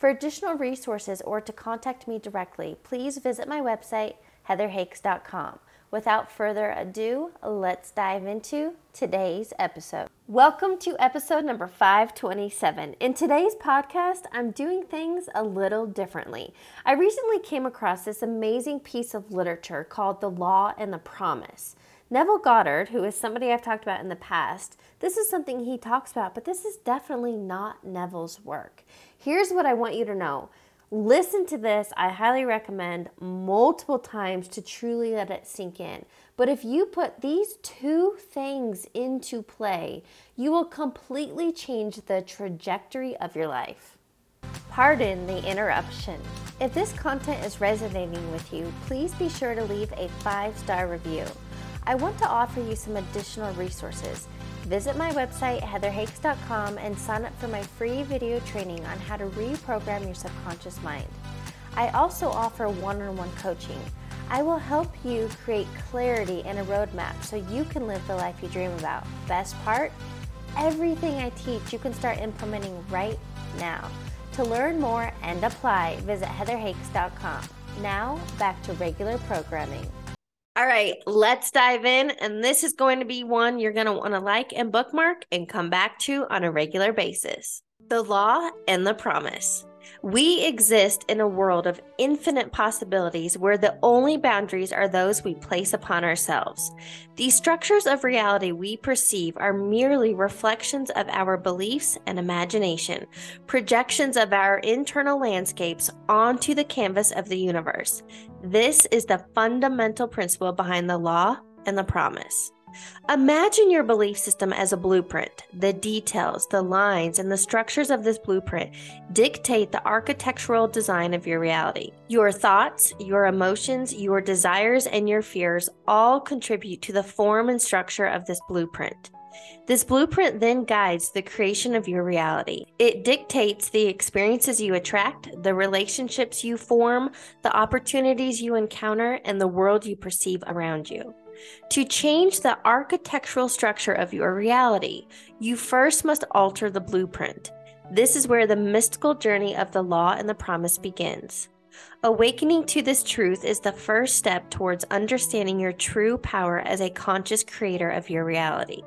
For additional resources or to contact me directly, please visit my website, heatherhakes.com. Without further ado, let's dive into today's episode. Welcome to episode number 527. In today's podcast, I'm doing things a little differently. I recently came across this amazing piece of literature called The Law and the Promise. Neville Goddard, who is somebody I've talked about in the past, this is something he talks about, but this is definitely not Neville's work. Here's what I want you to know. Listen to this. I highly recommend multiple times to truly let it sink in. But if you put these two things into play, you will completely change the trajectory of your life. Pardon the interruption. If this content is resonating with you, please be sure to leave a five star review. I want to offer you some additional resources. Visit my website, heatherhakes.com, and sign up for my free video training on how to reprogram your subconscious mind. I also offer one on one coaching. I will help you create clarity and a roadmap so you can live the life you dream about. Best part? Everything I teach you can start implementing right now. To learn more and apply, visit heatherhakes.com. Now, back to regular programming. All right, let's dive in. And this is going to be one you're going to want to like and bookmark and come back to on a regular basis. The law and the promise. We exist in a world of infinite possibilities where the only boundaries are those we place upon ourselves. These structures of reality we perceive are merely reflections of our beliefs and imagination, projections of our internal landscapes onto the canvas of the universe. This is the fundamental principle behind the law and the promise. Imagine your belief system as a blueprint. The details, the lines, and the structures of this blueprint dictate the architectural design of your reality. Your thoughts, your emotions, your desires, and your fears all contribute to the form and structure of this blueprint. This blueprint then guides the creation of your reality. It dictates the experiences you attract, the relationships you form, the opportunities you encounter, and the world you perceive around you. To change the architectural structure of your reality, you first must alter the blueprint. This is where the mystical journey of the law and the promise begins. Awakening to this truth is the first step towards understanding your true power as a conscious creator of your reality.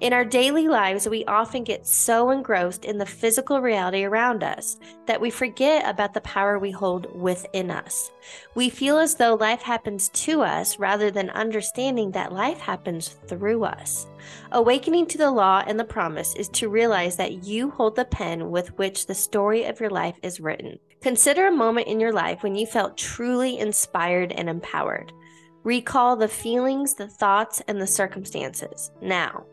In our daily lives, we often get so engrossed in the physical reality around us that we forget about the power we hold within us. We feel as though life happens to us rather than understanding that life happens through us. Awakening to the law and the promise is to realize that you hold the pen with which the story of your life is written. Consider a moment in your life when you felt truly inspired and empowered. Recall the feelings, the thoughts, and the circumstances. Now,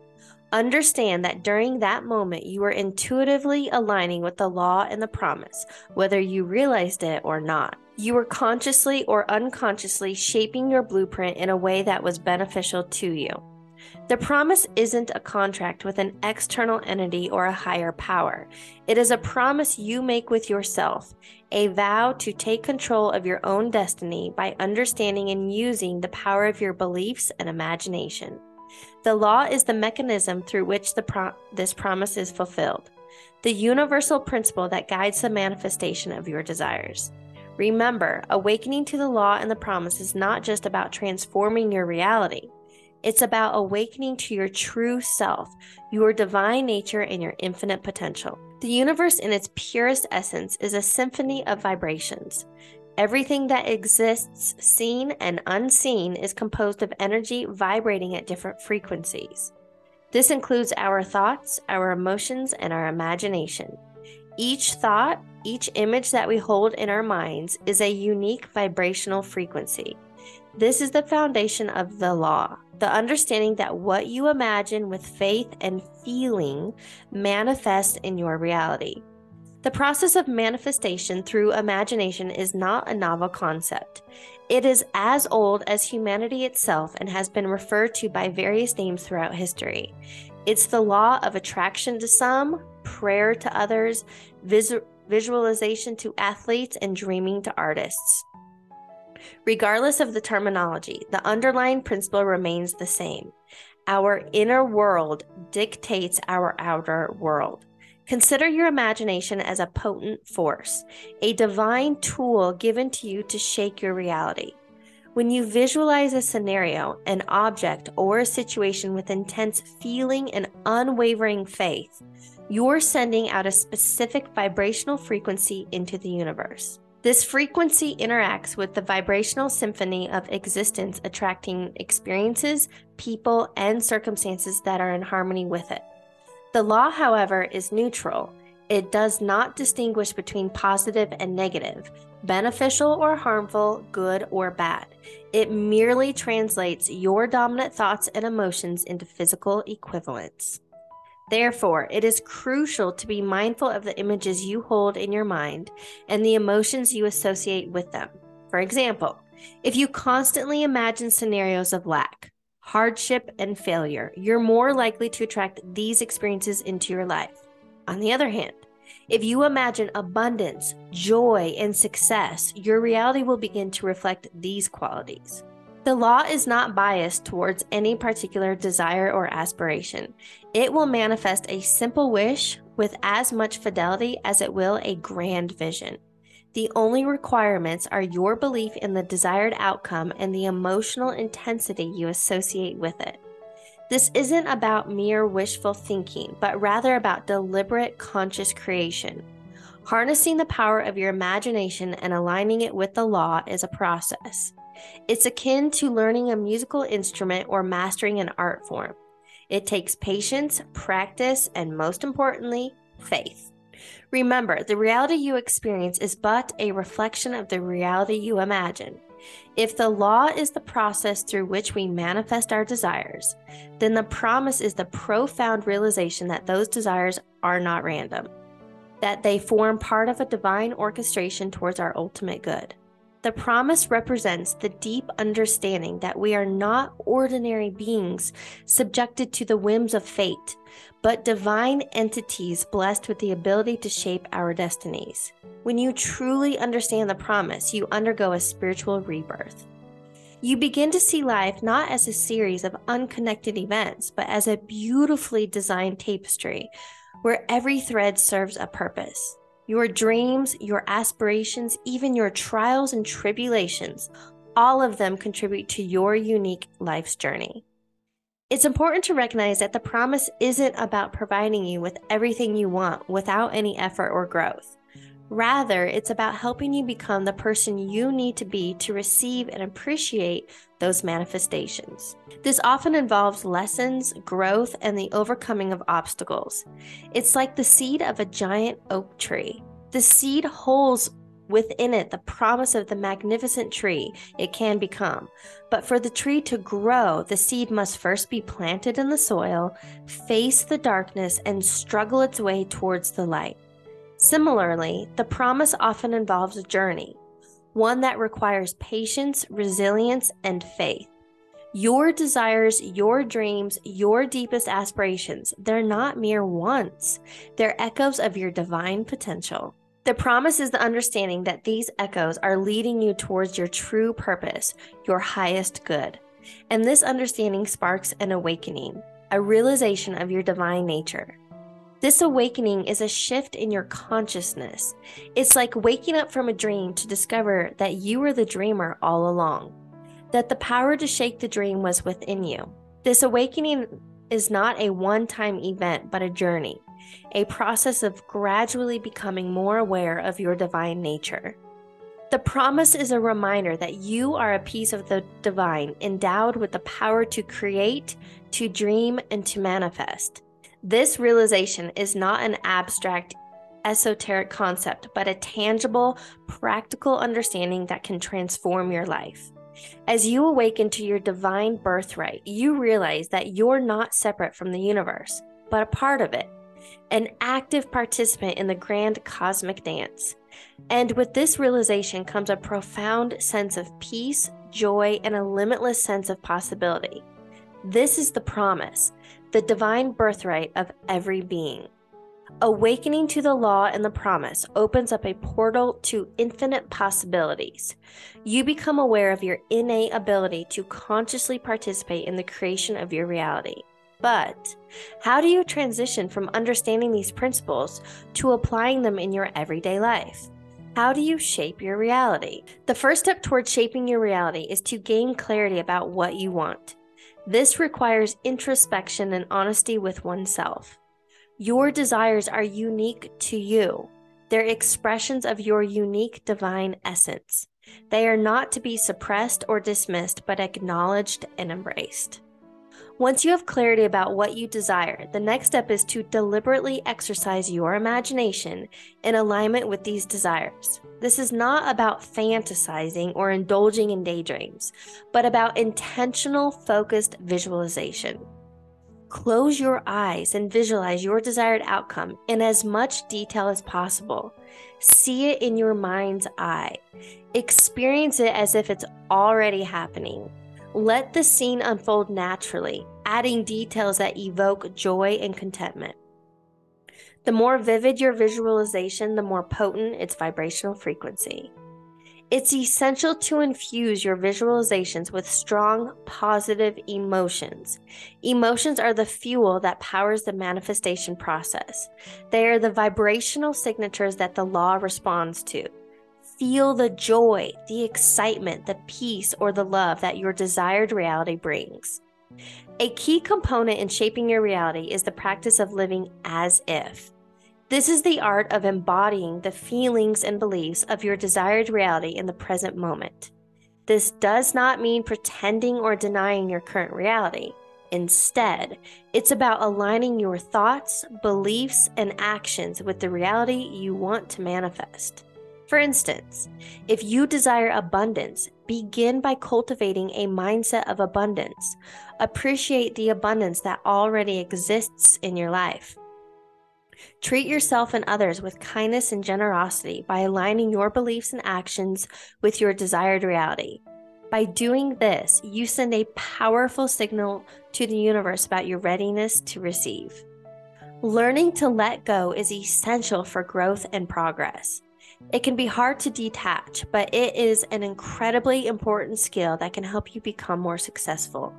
Understand that during that moment, you were intuitively aligning with the law and the promise, whether you realized it or not. You were consciously or unconsciously shaping your blueprint in a way that was beneficial to you. The promise isn't a contract with an external entity or a higher power. It is a promise you make with yourself, a vow to take control of your own destiny by understanding and using the power of your beliefs and imagination. The law is the mechanism through which pro- this promise is fulfilled, the universal principle that guides the manifestation of your desires. Remember, awakening to the law and the promise is not just about transforming your reality. It's about awakening to your true self, your divine nature, and your infinite potential. The universe, in its purest essence, is a symphony of vibrations. Everything that exists, seen and unseen, is composed of energy vibrating at different frequencies. This includes our thoughts, our emotions, and our imagination. Each thought, each image that we hold in our minds is a unique vibrational frequency. This is the foundation of the law, the understanding that what you imagine with faith and feeling manifests in your reality. The process of manifestation through imagination is not a novel concept. It is as old as humanity itself and has been referred to by various names throughout history. It's the law of attraction to some, prayer to others, vis- visualization to athletes, and dreaming to artists. Regardless of the terminology, the underlying principle remains the same. Our inner world dictates our outer world. Consider your imagination as a potent force, a divine tool given to you to shake your reality. When you visualize a scenario, an object, or a situation with intense feeling and unwavering faith, you're sending out a specific vibrational frequency into the universe. This frequency interacts with the vibrational symphony of existence, attracting experiences, people, and circumstances that are in harmony with it. The law, however, is neutral. It does not distinguish between positive and negative, beneficial or harmful, good or bad. It merely translates your dominant thoughts and emotions into physical equivalents. Therefore, it is crucial to be mindful of the images you hold in your mind and the emotions you associate with them. For example, if you constantly imagine scenarios of lack, hardship, and failure, you're more likely to attract these experiences into your life. On the other hand, if you imagine abundance, joy, and success, your reality will begin to reflect these qualities. The law is not biased towards any particular desire or aspiration. It will manifest a simple wish with as much fidelity as it will a grand vision. The only requirements are your belief in the desired outcome and the emotional intensity you associate with it. This isn't about mere wishful thinking, but rather about deliberate conscious creation. Harnessing the power of your imagination and aligning it with the law is a process. It's akin to learning a musical instrument or mastering an art form. It takes patience, practice, and most importantly, faith. Remember, the reality you experience is but a reflection of the reality you imagine. If the law is the process through which we manifest our desires, then the promise is the profound realization that those desires are not random, that they form part of a divine orchestration towards our ultimate good. The promise represents the deep understanding that we are not ordinary beings subjected to the whims of fate, but divine entities blessed with the ability to shape our destinies. When you truly understand the promise, you undergo a spiritual rebirth. You begin to see life not as a series of unconnected events, but as a beautifully designed tapestry where every thread serves a purpose. Your dreams, your aspirations, even your trials and tribulations, all of them contribute to your unique life's journey. It's important to recognize that the promise isn't about providing you with everything you want without any effort or growth. Rather, it's about helping you become the person you need to be to receive and appreciate those manifestations. This often involves lessons, growth, and the overcoming of obstacles. It's like the seed of a giant oak tree. The seed holds within it the promise of the magnificent tree it can become. But for the tree to grow, the seed must first be planted in the soil, face the darkness, and struggle its way towards the light. Similarly, the promise often involves a journey, one that requires patience, resilience, and faith. Your desires, your dreams, your deepest aspirations, they're not mere wants, they're echoes of your divine potential. The promise is the understanding that these echoes are leading you towards your true purpose, your highest good. And this understanding sparks an awakening, a realization of your divine nature. This awakening is a shift in your consciousness. It's like waking up from a dream to discover that you were the dreamer all along, that the power to shake the dream was within you. This awakening is not a one time event, but a journey, a process of gradually becoming more aware of your divine nature. The promise is a reminder that you are a piece of the divine, endowed with the power to create, to dream, and to manifest. This realization is not an abstract, esoteric concept, but a tangible, practical understanding that can transform your life. As you awaken to your divine birthright, you realize that you're not separate from the universe, but a part of it. an active participant in the grand cosmic dance. And with this realization comes a profound sense of peace, joy, and a limitless sense of possibility. This is the promise, the divine birthright of every being. Awakening to the law and the promise opens up a portal to infinite possibilities. You become aware of your innate ability to consciously participate in the creation of your reality. But how do you transition from understanding these principles to applying them in your everyday life? How do you shape your reality? The first step towards shaping your reality is to gain clarity about what you want. This requires introspection and honesty with oneself. Your desires are unique to you. They're expressions of your unique divine essence. They are not to be suppressed or dismissed, but acknowledged and embraced. Once you have clarity about what you desire, the next step is to deliberately exercise your imagination in alignment with these desires. This is not about fantasizing or indulging in daydreams, but about intentional, focused visualization. Close your eyes and visualize your desired outcome in as much detail as possible. See it in your mind's eye. Experience it as if it's already happening. Let the scene unfold naturally, adding details that evoke joy and contentment. The more vivid your visualization, the more potent its vibrational frequency. It's essential to infuse your visualizations with strong, positive emotions. Emotions are the fuel that powers the manifestation process. They are the vibrational signatures that the law responds to. Feel the joy, the excitement, the peace, or the love that your desired reality brings. A key component in shaping your reality is the practice of living as if. This is the art of embodying the feelings and beliefs of your desired reality in the present moment. This does not mean pretending or denying your current reality. Instead, it's about aligning your thoughts, beliefs, and actions with the reality you want to manifest. For instance, if you desire abundance, begin by cultivating a mindset of abundance. Appreciate the abundance that already exists in your life. Treat yourself and others with kindness and generosity by aligning your beliefs and actions with your desired reality. By doing this, you send a powerful signal to the universe about your readiness to receive. Learning to let go is essential for growth and progress. It can be hard to detach, but it is an incredibly important skill that can help you become more successful.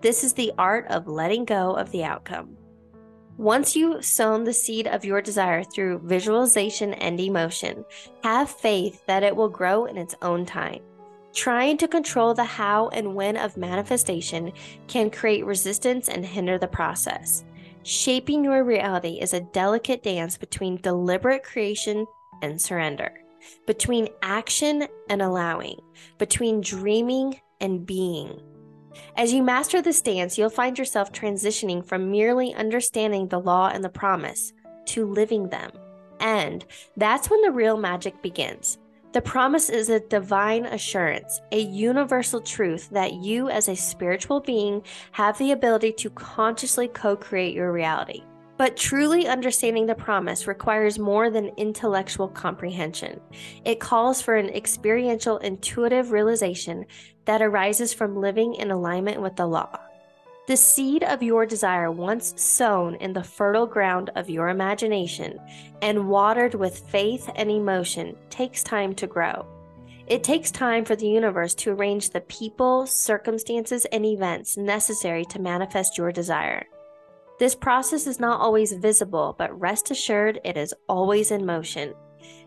This is the art of letting go of the outcome. Once you've sown the seed of your desire through visualization and emotion, have faith that it will grow in its own time. Trying to control the how and when of manifestation can create resistance and hinder the process. Shaping your reality is a delicate dance between deliberate creation and surrender, between action and allowing, between dreaming and being. As you master this dance, you'll find yourself transitioning from merely understanding the law and the promise to living them. And that's when the real magic begins. The promise is a divine assurance, a universal truth that you, as a spiritual being, have the ability to consciously co create your reality. But truly understanding the promise requires more than intellectual comprehension. It calls for an experiential, intuitive realization that arises from living in alignment with the law. The seed of your desire, once sown in the fertile ground of your imagination and watered with faith and emotion, takes time to grow. It takes time for the universe to arrange the people, circumstances, and events necessary to manifest your desire. This process is not always visible, but rest assured it is always in motion.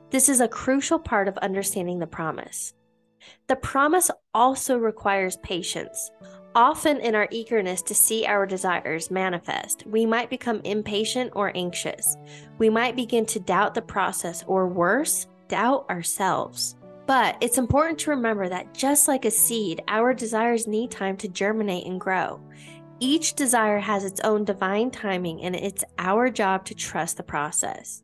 This is a crucial part of understanding the promise. The promise also requires patience. Often, in our eagerness to see our desires manifest, we might become impatient or anxious. We might begin to doubt the process, or worse, doubt ourselves. But it's important to remember that just like a seed, our desires need time to germinate and grow. Each desire has its own divine timing, and it's our job to trust the process.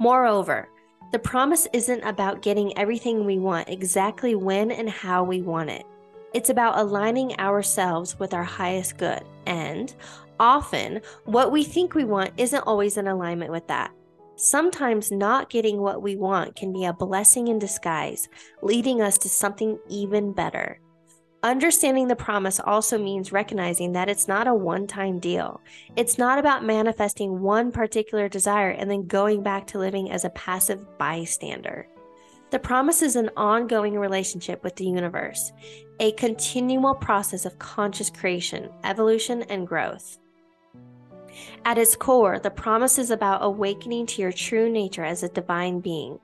Moreover, the promise isn't about getting everything we want exactly when and how we want it. It's about aligning ourselves with our highest good. And often, what we think we want isn't always in alignment with that. Sometimes not getting what we want can be a blessing in disguise, leading us to something even better. Understanding the promise also means recognizing that it's not a one time deal. It's not about manifesting one particular desire and then going back to living as a passive bystander. The promise is an ongoing relationship with the universe, a continual process of conscious creation, evolution, and growth. At its core, the promise is about awakening to your true nature as a divine being.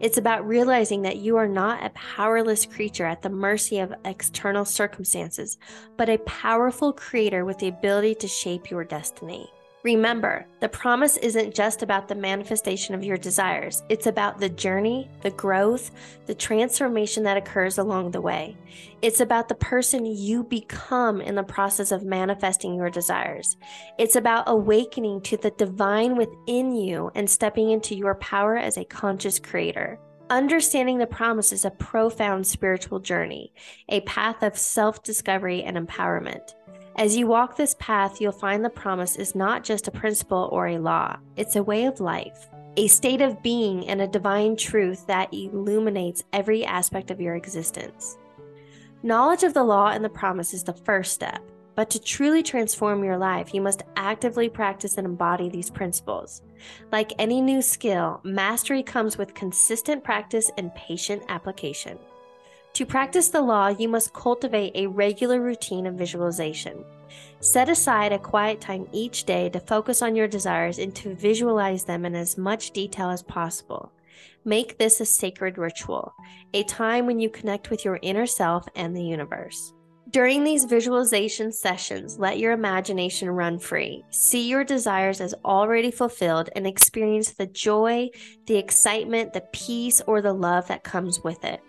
It's about realizing that you are not a powerless creature at the mercy of external circumstances, but a powerful creator with the ability to shape your destiny. Remember, the promise isn't just about the manifestation of your desires, it's about the journey, the growth, the transformation that occurs along the way. It's about the person you become in the process of manifesting your desires. It's about awakening to the divine within you and stepping into your power as a conscious creator. Understanding the promise is a profound spiritual journey, a path of self discovery and empowerment. As you walk this path, you'll find the promise is not just a principle or a law, it's a way of life, a state of being, and a divine truth that illuminates every aspect of your existence. Knowledge of the law and the promise is the first step, but to truly transform your life, you must actively practice and embody these principles. Like any new skill, mastery comes with consistent practice and patient application. To practice the law, you must cultivate a regular routine of visualization. Set aside a quiet time each day to focus on your desires and to visualize them in as much detail as possible. Make this a sacred ritual, a time when you connect with your inner self and the universe. During these visualization sessions, let your imagination run free. See your desires as already fulfilled and experience the joy, the excitement, the peace, or the love that comes with it.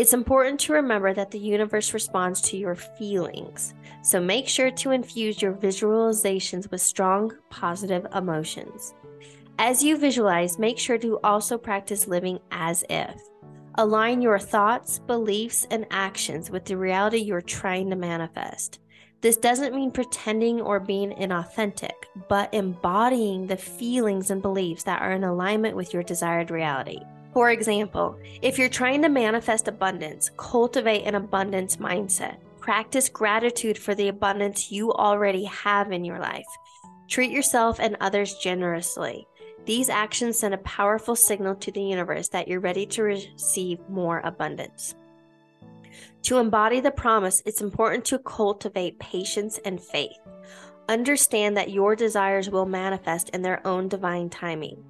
It's important to remember that the universe responds to your feelings, so make sure to infuse your visualizations with strong, positive emotions. As you visualize, make sure to also practice living as if. Align your thoughts, beliefs, and actions with the reality you're trying to manifest. This doesn't mean pretending or being inauthentic, but embodying the feelings and beliefs that are in alignment with your desired reality. For example, if you're trying to manifest abundance, cultivate an abundance mindset. Practice gratitude for the abundance you already have in your life. Treat yourself and others generously. These actions send a powerful signal to the universe that you're ready to receive more abundance. To embody the promise, it's important to cultivate patience and faith. Understand that your desires will manifest in their own divine timing.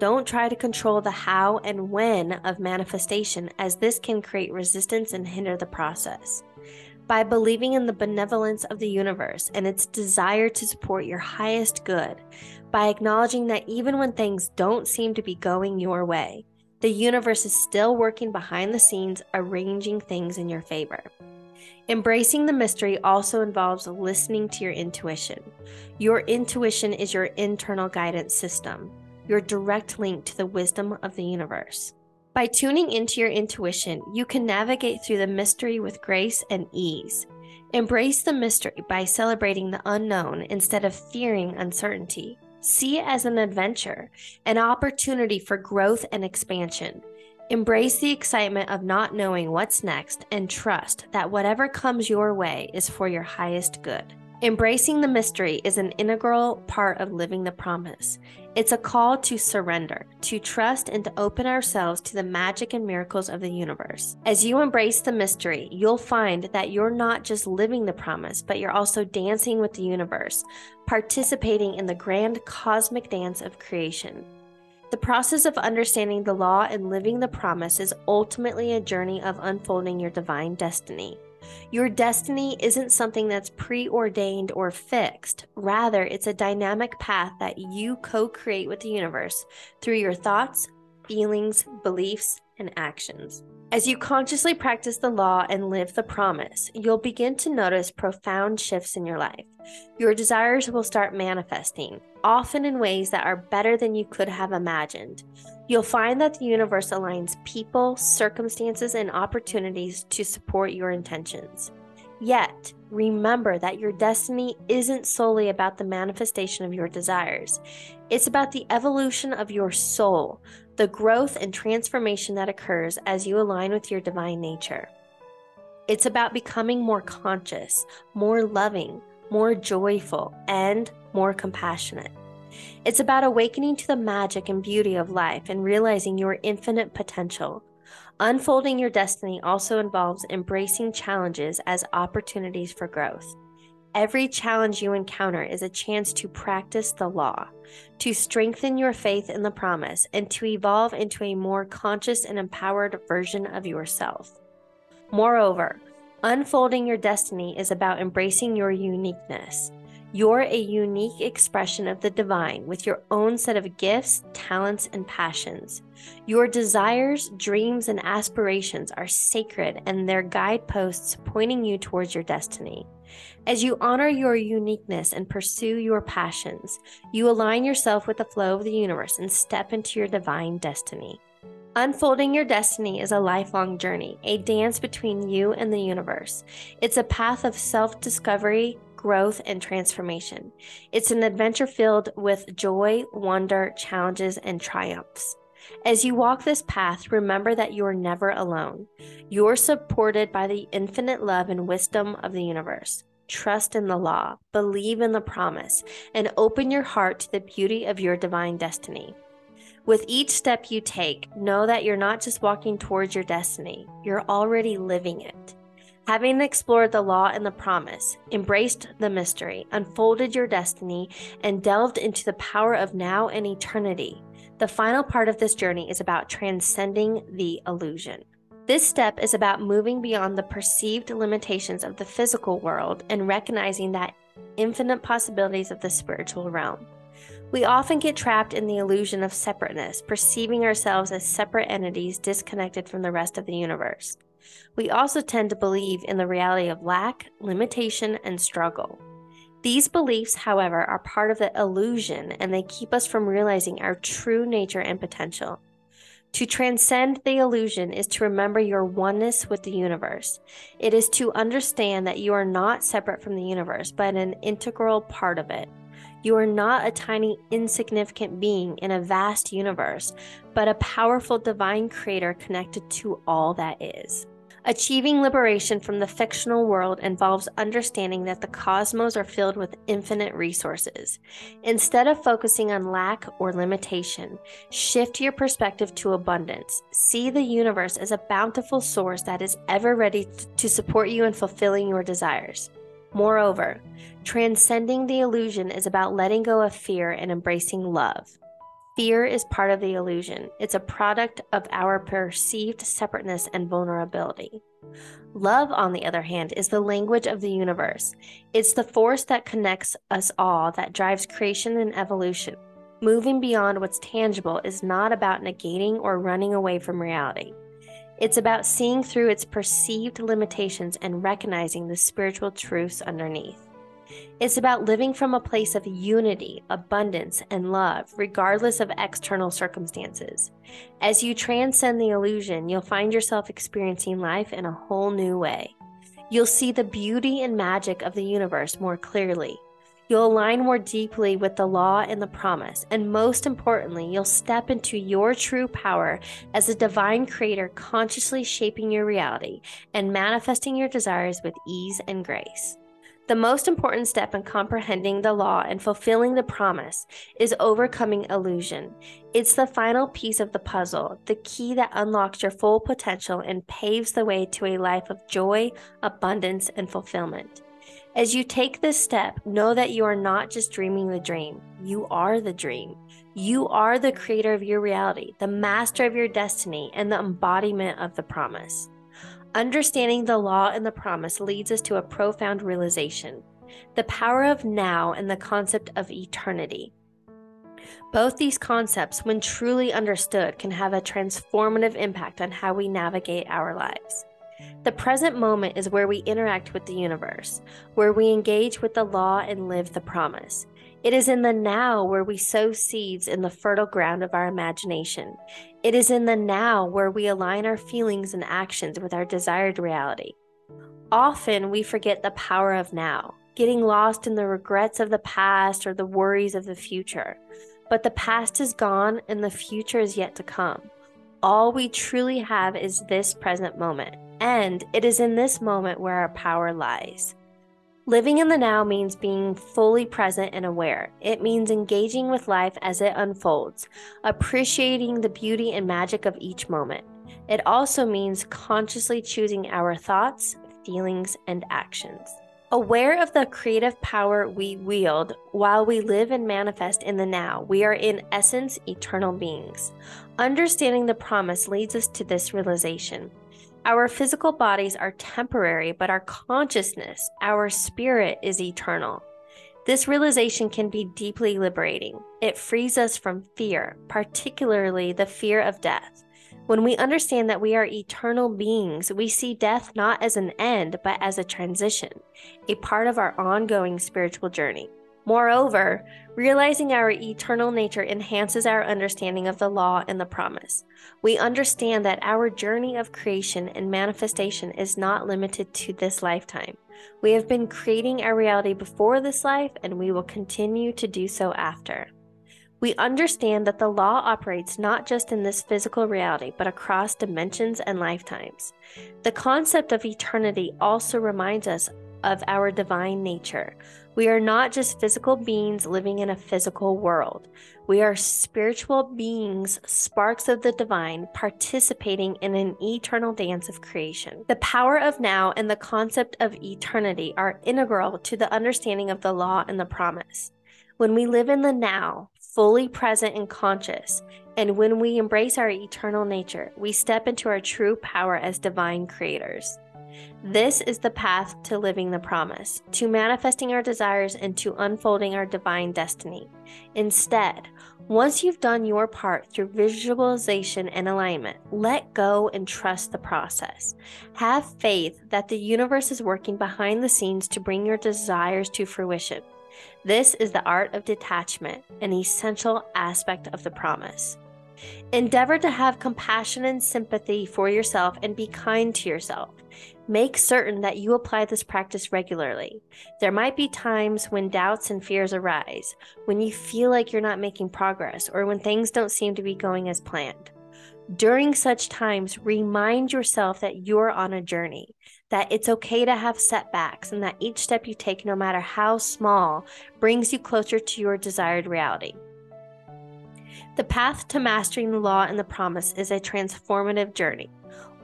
Don't try to control the how and when of manifestation, as this can create resistance and hinder the process. By believing in the benevolence of the universe and its desire to support your highest good, by acknowledging that even when things don't seem to be going your way, the universe is still working behind the scenes, arranging things in your favor. Embracing the mystery also involves listening to your intuition. Your intuition is your internal guidance system your direct link to the wisdom of the universe. By tuning into your intuition, you can navigate through the mystery with grace and ease. Embrace the mystery by celebrating the unknown instead of fearing uncertainty. See it as an adventure, an opportunity for growth and expansion. Embrace the excitement of not knowing what's next and trust that whatever comes your way is for your highest good. Embracing the mystery is an integral part of living the promise. It's a call to surrender, to trust, and to open ourselves to the magic and miracles of the universe. As you embrace the mystery, you'll find that you're not just living the promise, but you're also dancing with the universe, participating in the grand cosmic dance of creation. The process of understanding the law and living the promise is ultimately a journey of unfolding your divine destiny. Your destiny isn't something that's preordained or fixed. Rather, it's a dynamic path that you co create with the universe through your thoughts, feelings, beliefs, and actions. As you consciously practice the law and live the promise, you'll begin to notice profound shifts in your life. Your desires will start manifesting, often in ways that are better than you could have imagined. You'll find that the universe aligns people, circumstances, and opportunities to support your intentions. Yet, remember that your destiny isn't solely about the manifestation of your desires. It's about the evolution of your soul, the growth and transformation that occurs as you align with your divine nature. It's about becoming more conscious, more loving, more joyful, and more compassionate. It's about awakening to the magic and beauty of life and realizing your infinite potential. Unfolding your destiny also involves embracing challenges as opportunities for growth. Every challenge you encounter is a chance to practice the law, to strengthen your faith in the promise, and to evolve into a more conscious and empowered version of yourself. Moreover, unfolding your destiny is about embracing your uniqueness. You're a unique expression of the divine with your own set of gifts, talents, and passions. Your desires, dreams, and aspirations are sacred and they're guideposts pointing you towards your destiny. As you honor your uniqueness and pursue your passions, you align yourself with the flow of the universe and step into your divine destiny. Unfolding your destiny is a lifelong journey, a dance between you and the universe. It's a path of self discovery, growth, and transformation. It's an adventure filled with joy, wonder, challenges, and triumphs. As you walk this path, remember that you are never alone. You're supported by the infinite love and wisdom of the universe. Trust in the law, believe in the promise, and open your heart to the beauty of your divine destiny. With each step you take, know that you're not just walking towards your destiny, you're already living it. Having explored the law and the promise, embraced the mystery, unfolded your destiny, and delved into the power of now and eternity, the final part of this journey is about transcending the illusion. This step is about moving beyond the perceived limitations of the physical world and recognizing that infinite possibilities of the spiritual realm. We often get trapped in the illusion of separateness, perceiving ourselves as separate entities disconnected from the rest of the universe. We also tend to believe in the reality of lack, limitation, and struggle. These beliefs, however, are part of the illusion and they keep us from realizing our true nature and potential. To transcend the illusion is to remember your oneness with the universe. It is to understand that you are not separate from the universe, but an integral part of it. You are not a tiny, insignificant being in a vast universe, but a powerful divine creator connected to all that is. Achieving liberation from the fictional world involves understanding that the cosmos are filled with infinite resources. Instead of focusing on lack or limitation, shift your perspective to abundance. See the universe as a bountiful source that is ever ready to support you in fulfilling your desires. Moreover, transcending the illusion is about letting go of fear and embracing love. Fear is part of the illusion, it's a product of our perceived separateness and vulnerability. Love, on the other hand, is the language of the universe. It's the force that connects us all, that drives creation and evolution. Moving beyond what's tangible is not about negating or running away from reality. It's about seeing through its perceived limitations and recognizing the spiritual truths underneath. It's about living from a place of unity, abundance, and love, regardless of external circumstances. As you transcend the illusion, you'll find yourself experiencing life in a whole new way. You'll see the beauty and magic of the universe more clearly. You'll align more deeply with the law and the promise. And most importantly, you'll step into your true power as a divine creator, consciously shaping your reality and manifesting your desires with ease and grace. The most important step in comprehending the law and fulfilling the promise is overcoming illusion. It's the final piece of the puzzle, the key that unlocks your full potential and paves the way to a life of joy, abundance, and fulfillment. As you take this step, know that you are not just dreaming the dream, you are the dream. You are the creator of your reality, the master of your destiny, and the embodiment of the promise. Understanding the law and the promise leads us to a profound realization the power of now and the concept of eternity. Both these concepts, when truly understood, can have a transformative impact on how we navigate our lives. The present moment is where we interact with the universe, where we engage with the law and live the promise. It is in the now where we sow seeds in the fertile ground of our imagination. It is in the now where we align our feelings and actions with our desired reality. Often we forget the power of now, getting lost in the regrets of the past or the worries of the future. But the past is gone and the future is yet to come. All we truly have is this present moment, and it is in this moment where our power lies. Living in the now means being fully present and aware. It means engaging with life as it unfolds, appreciating the beauty and magic of each moment. It also means consciously choosing our thoughts, feelings, and actions. Aware of the creative power we wield while we live and manifest in the now, we are in essence eternal beings. Understanding the promise leads us to this realization. Our physical bodies are temporary, but our consciousness, our spirit, is eternal. This realization can be deeply liberating. It frees us from fear, particularly the fear of death. When we understand that we are eternal beings, we see death not as an end, but as a transition, a part of our ongoing spiritual journey. Moreover, realizing our eternal nature enhances our understanding of the law and the promise. We understand that our journey of creation and manifestation is not limited to this lifetime. We have been creating our reality before this life, and we will continue to do so after. We understand that the law operates not just in this physical reality, but across dimensions and lifetimes. The concept of eternity also reminds us of our divine nature. We are not just physical beings living in a physical world. We are spiritual beings, sparks of the divine, participating in an eternal dance of creation. The power of now and the concept of eternity are integral to the understanding of the law and the promise. When we live in the now, fully present and conscious, and when we embrace our eternal nature, we step into our true power as divine creators. This is the path to living the promise, to manifesting our desires, and to unfolding our divine destiny. Instead, once you've done your part through visualization and alignment, let go and trust the process. Have faith that the universe is working behind the scenes to bring your desires to fruition. This is the art of detachment, an essential aspect of the promise. Endeavor to have compassion and sympathy for yourself and be kind to yourself. Make certain that you apply this practice regularly. There might be times when doubts and fears arise, when you feel like you're not making progress, or when things don't seem to be going as planned. During such times, remind yourself that you're on a journey, that it's okay to have setbacks, and that each step you take, no matter how small, brings you closer to your desired reality. The path to mastering the law and the promise is a transformative journey,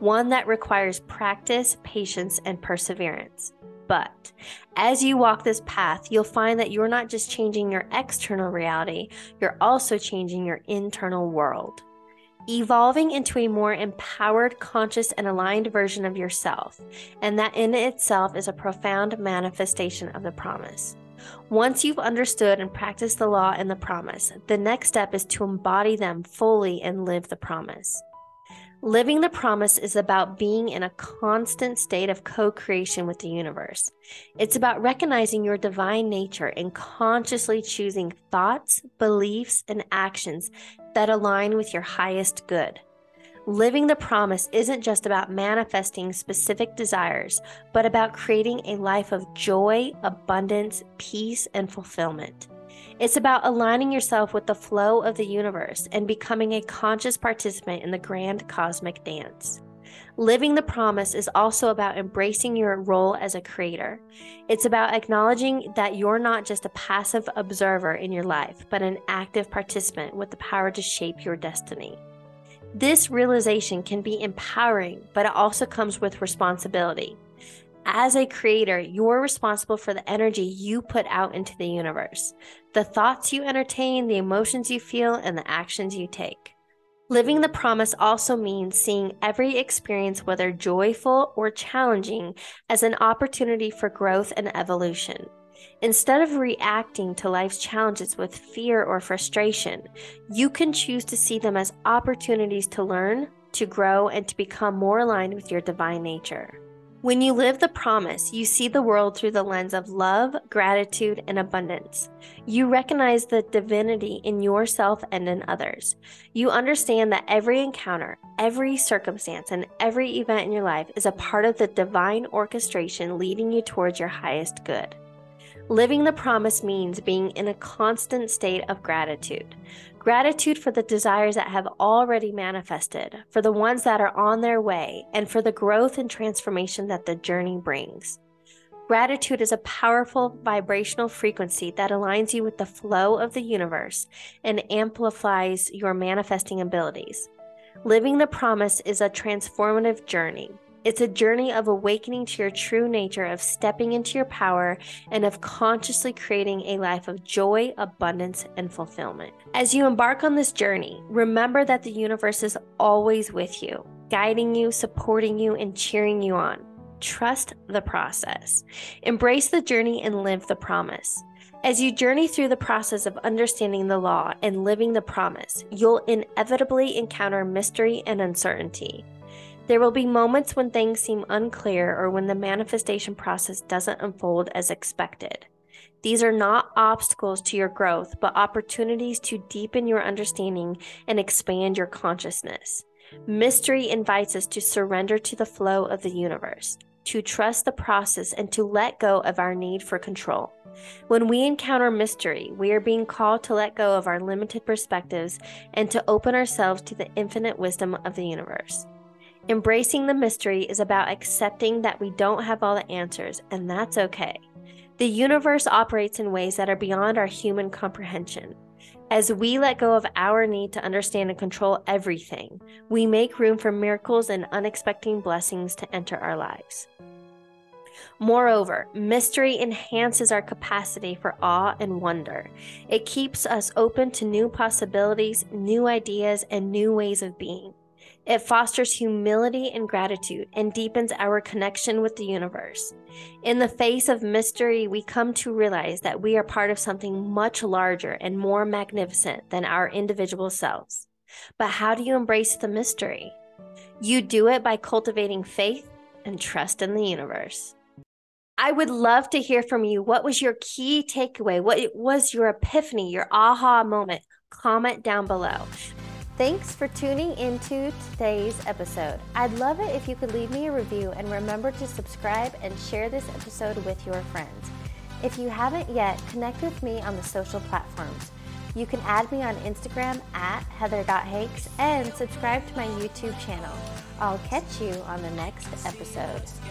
one that requires practice, patience, and perseverance. But as you walk this path, you'll find that you're not just changing your external reality, you're also changing your internal world evolving into a more empowered, conscious, and aligned version of yourself, and that in itself is a profound manifestation of the promise. Once you've understood and practiced the law and the promise, the next step is to embody them fully and live the promise. Living the promise is about being in a constant state of co creation with the universe. It's about recognizing your divine nature and consciously choosing thoughts, beliefs, and actions that align with your highest good. Living the promise isn't just about manifesting specific desires, but about creating a life of joy, abundance, peace, and fulfillment. It's about aligning yourself with the flow of the universe and becoming a conscious participant in the grand cosmic dance. Living the promise is also about embracing your role as a creator. It's about acknowledging that you're not just a passive observer in your life, but an active participant with the power to shape your destiny. This realization can be empowering, but it also comes with responsibility as a creator, you're responsible for the energy you put out into the universe, the thoughts you entertain, the emotions you feel, and the actions you take. Living the promise also means seeing every experience, whether joyful or challenging, as an opportunity for growth and evolution. Instead of reacting to life's challenges with fear or frustration, you can choose to see them as opportunities to learn, to grow, and to become more aligned with your divine nature. When you live the promise, you see the world through the lens of love, gratitude, and abundance. You recognize the divinity in yourself and in others. You understand that every encounter, every circumstance, and every event in your life is a part of the divine orchestration leading you towards your highest good. Living the promise means being in a constant state of gratitude. Gratitude for the desires that have already manifested, for the ones that are on their way, and for the growth and transformation that the journey brings. Gratitude is a powerful vibrational frequency that aligns you with the flow of the universe and amplifies your manifesting abilities. Living the promise is a transformative journey. It's a journey of awakening to your true nature, of stepping into your power, and of consciously creating a life of joy, abundance, and fulfillment. As you embark on this journey, remember that the universe is always with you, guiding you, supporting you, and cheering you on. Trust the process. Embrace the journey and live the promise. As you journey through the process of understanding the law and living the promise, you'll inevitably encounter mystery and uncertainty. There will be moments when things seem unclear or when the manifestation process doesn't unfold as expected. These are not obstacles to your growth, but opportunities to deepen your understanding and expand your consciousness. Mystery invites us to surrender to the flow of the universe, to trust the process, and to let go of our need for control. When we encounter mystery, we are being called to let go of our limited perspectives and to open ourselves to the infinite wisdom of the universe. Embracing the mystery is about accepting that we don't have all the answers, and that's okay. The universe operates in ways that are beyond our human comprehension. As we let go of our need to understand and control everything, we make room for miracles and unexpected blessings to enter our lives. Moreover, mystery enhances our capacity for awe and wonder. It keeps us open to new possibilities, new ideas, and new ways of being. It fosters humility and gratitude and deepens our connection with the universe. In the face of mystery, we come to realize that we are part of something much larger and more magnificent than our individual selves. But how do you embrace the mystery? You do it by cultivating faith and trust in the universe. I would love to hear from you. What was your key takeaway? What was your epiphany, your aha moment? Comment down below. Thanks for tuning into today's episode. I'd love it if you could leave me a review and remember to subscribe and share this episode with your friends. If you haven't yet, connect with me on the social platforms. You can add me on Instagram at heather.hakes and subscribe to my YouTube channel. I'll catch you on the next episode.